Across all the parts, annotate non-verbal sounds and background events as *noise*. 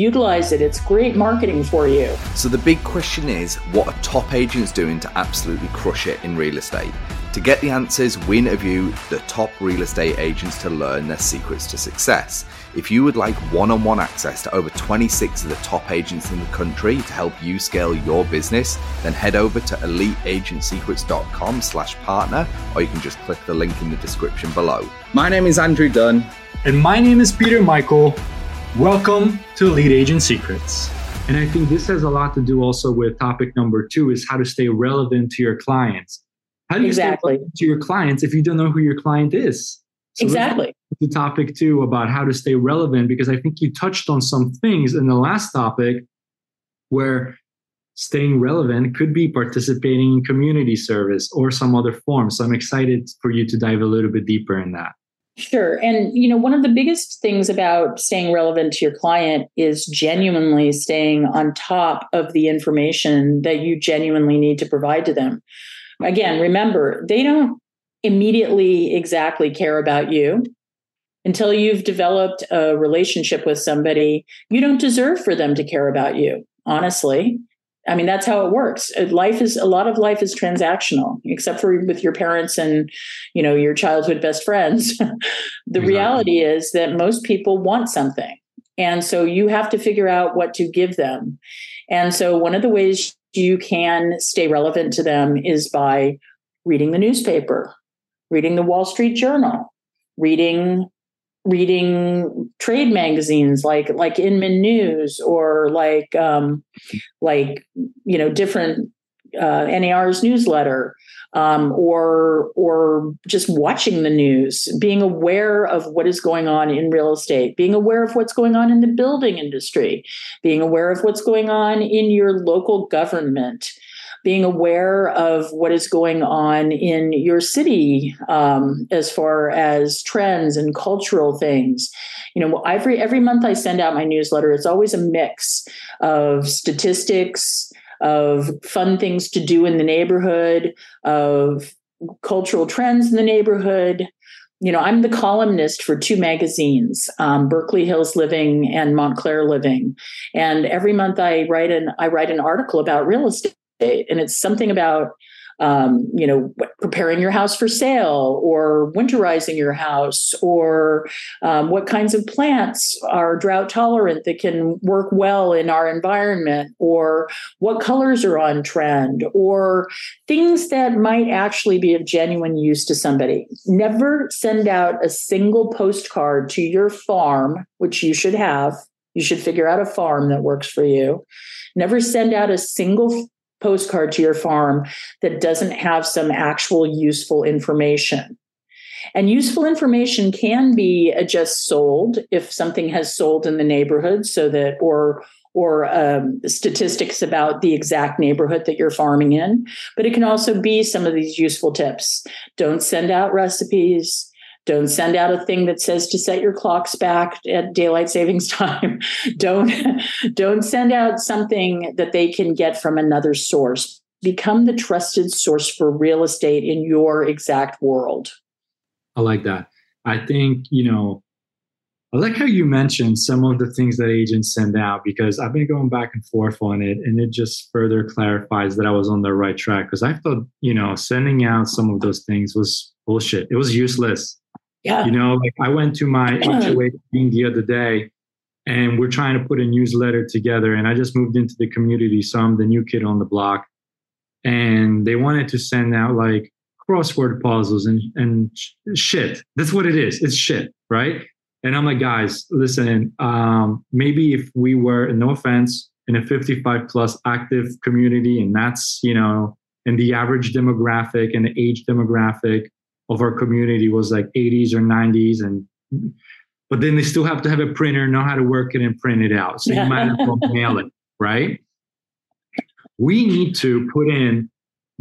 Utilize it. It's great marketing for you. So, the big question is what are top agents doing to absolutely crush it in real estate? To get the answers, we interview the top real estate agents to learn their secrets to success. If you would like one-on-one access to over 26 of the top agents in the country to help you scale your business, then head over to eliteagentsecrets.com slash partner, or you can just click the link in the description below. My name is Andrew Dunn. And my name is Peter Michael. Welcome to Elite Agent Secrets. And I think this has a lot to do also with topic number two is how to stay relevant to your clients. How do you exactly. stay to your clients if you don't know who your client is? So exactly. The topic two about how to stay relevant, because I think you touched on some things in the last topic where staying relevant could be participating in community service or some other form. So I'm excited for you to dive a little bit deeper in that. Sure. And you know, one of the biggest things about staying relevant to your client is genuinely staying on top of the information that you genuinely need to provide to them. Again, remember, they don't immediately exactly care about you until you've developed a relationship with somebody you don't deserve for them to care about you honestly i mean that's how it works. Uh, life is a lot of life is transactional except for with your parents and you know your childhood best friends. *laughs* The exactly. reality is that most people want something and so you have to figure out what to give them. And so one of the ways you can stay relevant to them is by reading the newspaper reading the Wall Street Journal, reading reading trade magazines like like Inman News or like um, like you know different uh, NAR's newsletter um, or or just watching the news, being aware of what is going on in real estate, being aware of what's going on in the building industry, being aware of what's going on in your local government being aware of what is going on in your city um, as far as trends and cultural things. You know, every every month I send out my newsletter. It's always a mix of statistics, of fun things to do in the neighborhood, of cultural trends in the neighborhood, you know, I'm the columnist for two magazines, um, Berkeley Hills Living and Montclair Living, and every month I write an I write an article about real estate and it's something about um, you know, preparing your house for sale or winterizing your house, or um, what kinds of plants are drought tolerant that can work well in our environment, or what colors are on trend, or things that might actually be of genuine use to somebody. Never send out a single postcard to your farm, which you should have. You should figure out a farm that works for you. Never send out a single postcard to your farm that doesn't have some actual useful information. And useful information can be just sold if something has sold in the neighborhood, so that or or um, statistics about the exact neighborhood that you're farming in. But it can also be some of these useful tips. Don't send out recipes. Don't send out a thing that says to set your clocks back at daylight savings *laughs* time. don't don't send out something that they can get from another source. Become the trusted source for real estate in your exact world. I like that. I think, you know, I like how you mentioned some of the things that agents send out because I've been going back and forth on it and it just further clarifies that I was on the right track because I thought, you know, sending out some of those things was bullshit. It was useless. Yeah. You know, like I went to my *clears throat* HOA meeting the other day and we're trying to put a newsletter together. And I just moved into the community, so I'm the new kid on the block. And they wanted to send out like crossword puzzles and, and shit. That's what it is. It's shit, right? And I'm like, guys, listen, um, maybe if we were, no offense, in a 55 plus active community, and that's, you know, and the average demographic and the age demographic, of our community was like 80s or 90s and but then they still have to have a printer know how to work it and print it out. So you might as well *laughs* mail it right? We need to put in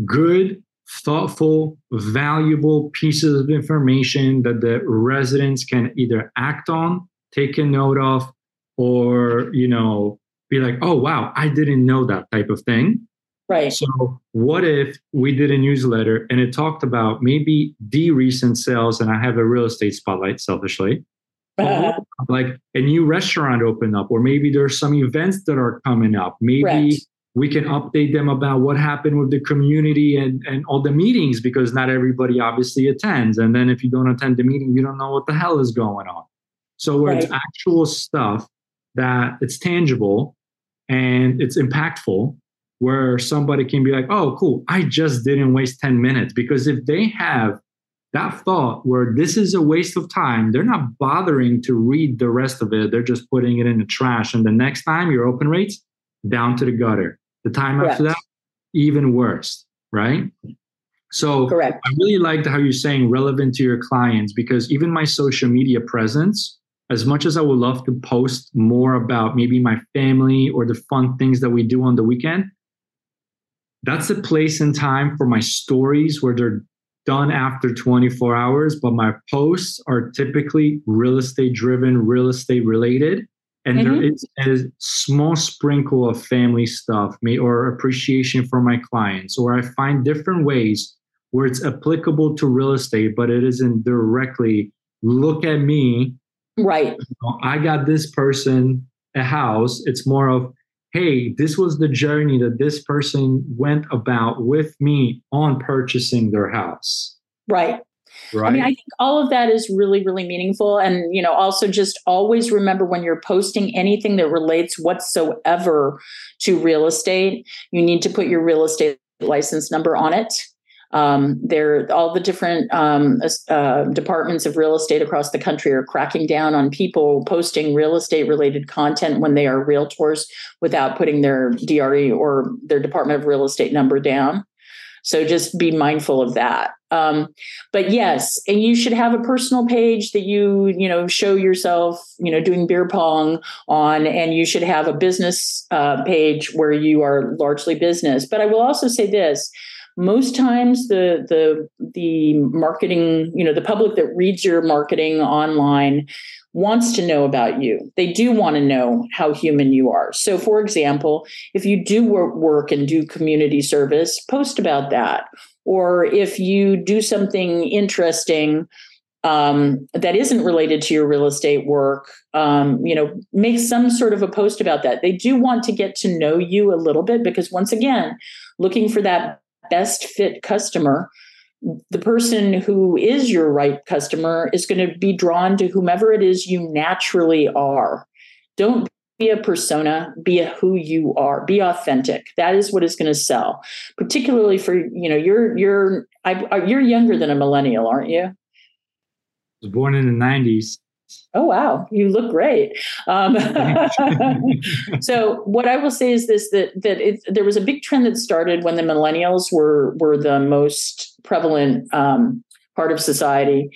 good thoughtful valuable pieces of information that the residents can either act on take a note of or you know be like oh wow i didn't know that type of thing Right. So, what if we did a newsletter and it talked about maybe the recent sales, and I have a real estate spotlight selfishly, uh-huh. *laughs* like a new restaurant opened up, or maybe there's some events that are coming up. Maybe right. we can update them about what happened with the community and, and all the meetings because not everybody obviously attends. And then if you don't attend the meeting, you don't know what the hell is going on. So where right. it's actual stuff that it's tangible and it's impactful where somebody can be like, oh, cool, I just didn't waste 10 minutes. Because if they have that thought where this is a waste of time, they're not bothering to read the rest of it. They're just putting it in the trash. And the next time your open rates down to the gutter. The time Correct. after that, even worse, right? So Correct. I really liked how you're saying relevant to your clients because even my social media presence, as much as I would love to post more about maybe my family or the fun things that we do on the weekend, that's a place and time for my stories where they're done after 24 hours, but my posts are typically real estate driven, real estate related. And mm-hmm. there is a small sprinkle of family stuff or appreciation for my clients, or I find different ways where it's applicable to real estate, but it isn't directly look at me. Right. You know, I got this person a house. It's more of hey, this was the journey that this person went about with me on purchasing their house. Right. Right. I mean, I think all of that is really, really meaningful. And, you know, also just always remember when you're posting anything that relates whatsoever to real estate, you need to put your real estate license number on it. Um, there, all the different um, uh, departments of real estate across the country are cracking down on people posting real estate related content when they are realtors without putting their DRE or their Department of Real Estate number down. So just be mindful of that. Um, but yes, and you should have a personal page that you you know show yourself you know doing beer pong on, and you should have a business uh, page where you are largely business. But I will also say this most times the the the marketing you know the public that reads your marketing online wants to know about you. They do want to know how human you are. So for example if you do work, and do community service post about that. Or if you do something interesting um, that isn't related to your real estate work, um, you know, make some sort of a post about that. They do want to get to know you a little bit because, once again, looking for that best fit customer, the person who is your right customer is going to be drawn to whomever it is you naturally are. Don't be a persona, be a who you are, be authentic. That is what is going to sell. Particularly for, you know, you're you're I, you're younger than a millennial, aren't you? I was born in the 90s. Oh wow, you look great. Um, *laughs* so what I will say is this: that that it, there was a big trend that started when the millennials were were the most prevalent um, part of society,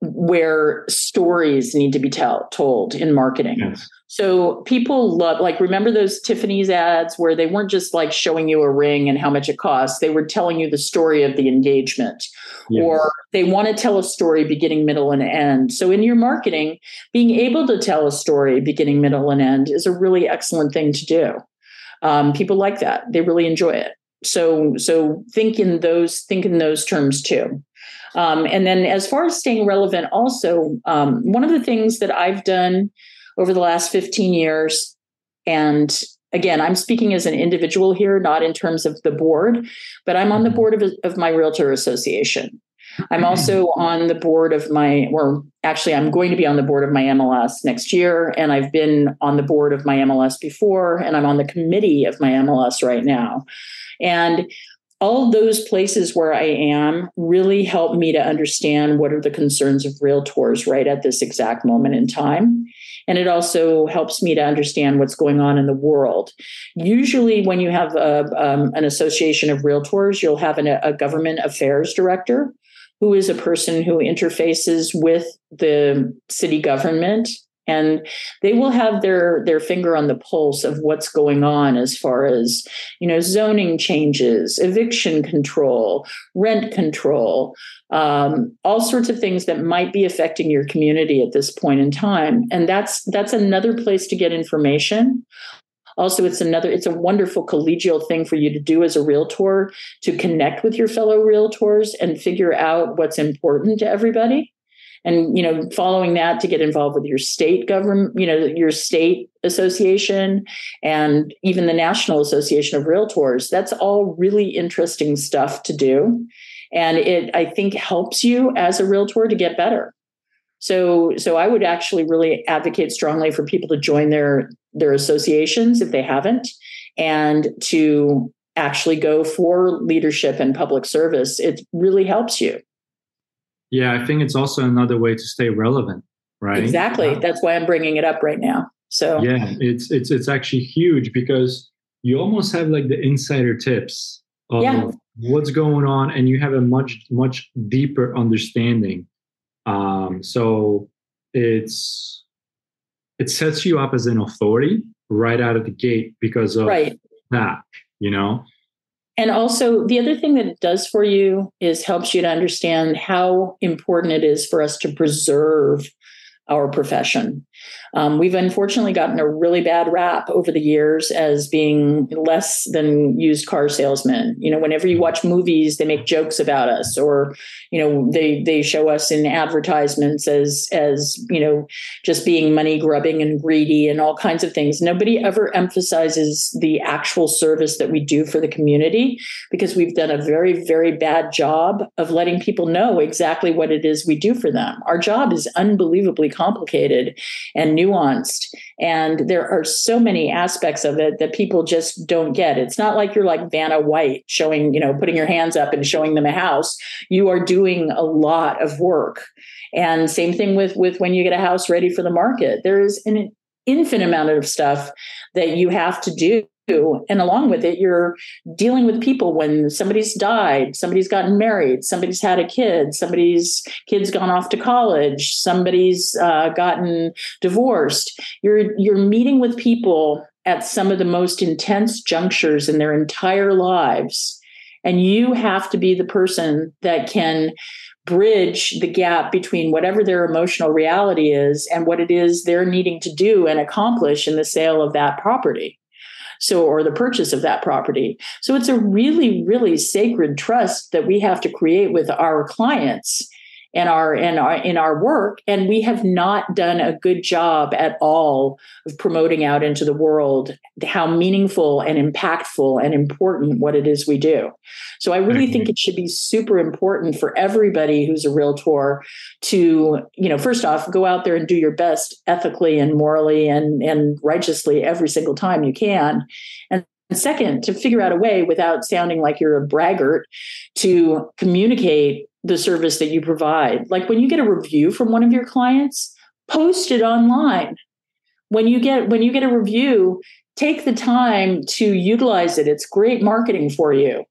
where stories need to be tell, told in marketing. Yes. So people love, like, remember those Tiffany's ads where they weren't just like showing you a ring and how much it costs. They were telling you the story of the engagement, yes. or they want to tell a story beginning, middle, and end. So in your marketing, being able to tell a story beginning, middle, and end is a really excellent thing to do. Um, people like that; they really enjoy it. So, so think in those think in those terms too. Um, and then, as far as staying relevant, also um, one of the things that I've done over the last 15 years. And again, I'm speaking as an individual here, not in terms of the board, but I'm on the mm-hmm. board of, of my realtor association. I'm also on the board of my, or actually, I'm going to be on the board of my MLS next year. And I've been on the board of my MLS before, and I'm on the committee of my MLS right now. And all those places where I am really help me to understand what are the concerns of realtors right at this exact moment in time. And it also helps me to understand what's going on in the world. Usually, when you have a, um, an association of realtors, you'll have an, a government affairs director who is a person who interfaces with the city government and they will have their their finger on the pulse of what's going on as far as you know zoning changes eviction control rent control um, all sorts of things that might be affecting your community at this point in time. And that's that's another place to get information. Also it's another it's a wonderful collegial thing for you to do as a realtor to connect with your fellow realtors and figure out what's important to everybody and you know following that to get involved with your state government you know your state association and even the national association of realtors that's all really interesting stuff to do. And it i think helps you as a realtor to get better. So so i would actually really advocate strongly for people to join their their associations if they haven't and to actually go for leadership and public service. It really helps you yeah i think it's also another way to stay relevant right? Exactly. That's why i'm bringing it up right now. So yeah it's it's it's actually huge because you almost have like the insider tips of yeah. what's going on and you have a much much deeper understanding. Um so it's it sets you up as an authority right out of the gate because of right. that you know and mm-hmm. also the other thing that it does for you is helps you to understand how important it is for us to preserve our profession um, we've unfortunately gotten a really bad rap over the years as being less than used car salesmen. You know, whenever you watch movies, they make jokes about us, or you know, they they show us in advertisements as as you know, just being money grubbing and greedy and all kinds of things. Nobody ever emphasizes the actual service that we do for the community because we've done a very very bad job of letting people know exactly what it is we do for them. Our job is unbelievably complicated and nuanced. And there are so many aspects of it that people just don't get. It's not like you're like vanna white showing you know putting your hands up and showing them a house. You are doing a lot of work. And same thing with with when you get a house ready for the market. There is an infinite amount of stuff that you have to do and along with it you're dealing with people when somebody's died somebody's gotten married somebody's had a kid somebody's kid's gone off to college somebody's uh, gotten divorced. You're you're meeting with people at some of the most intense junctures in their entire lives. And you have to be the person that can bridge the gap between whatever their emotional reality is and what it is they're needing to do and accomplish in the sale of that property so or the purchase of that property. So it's a really really sacred trust that we have to create with our clients in our in our in our work and we have not done a good job at all of promoting out into the world how meaningful and impactful and important what it is we do. So i really think mm-hmm. it should be super important for everybody who's a realtor to you know first off go out there and do your best ethically and morally and and righteously every single time you can. And second to figure out a way without sounding like you're a braggart to communicate the service that you provide. Like when you get a review from one of your clients, post it online. When you get when you get a review, take the time to utilize it. It's great marketing for you.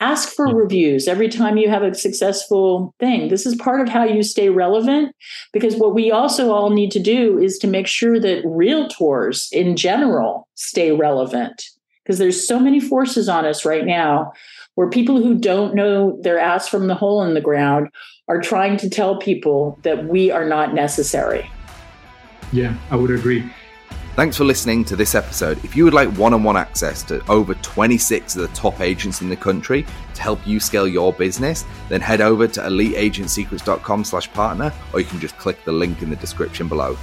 Ask for hmm. reviews every time you have a successful thing. This is part of how you stay relevant because what we also all need to do is to make sure that realtors in general stay relevant because there's so many forces on us right now where people who don't know their ass from the hole in the ground are trying to tell people that we are not necessary. Yeah, I would agree. Thanks for listening to this episode. If you would like one on one access to over 26 of the top agents in the country to help you scale your business, then head over to eliteagentsecrets.com slash partner, or you can just click the link in the description below.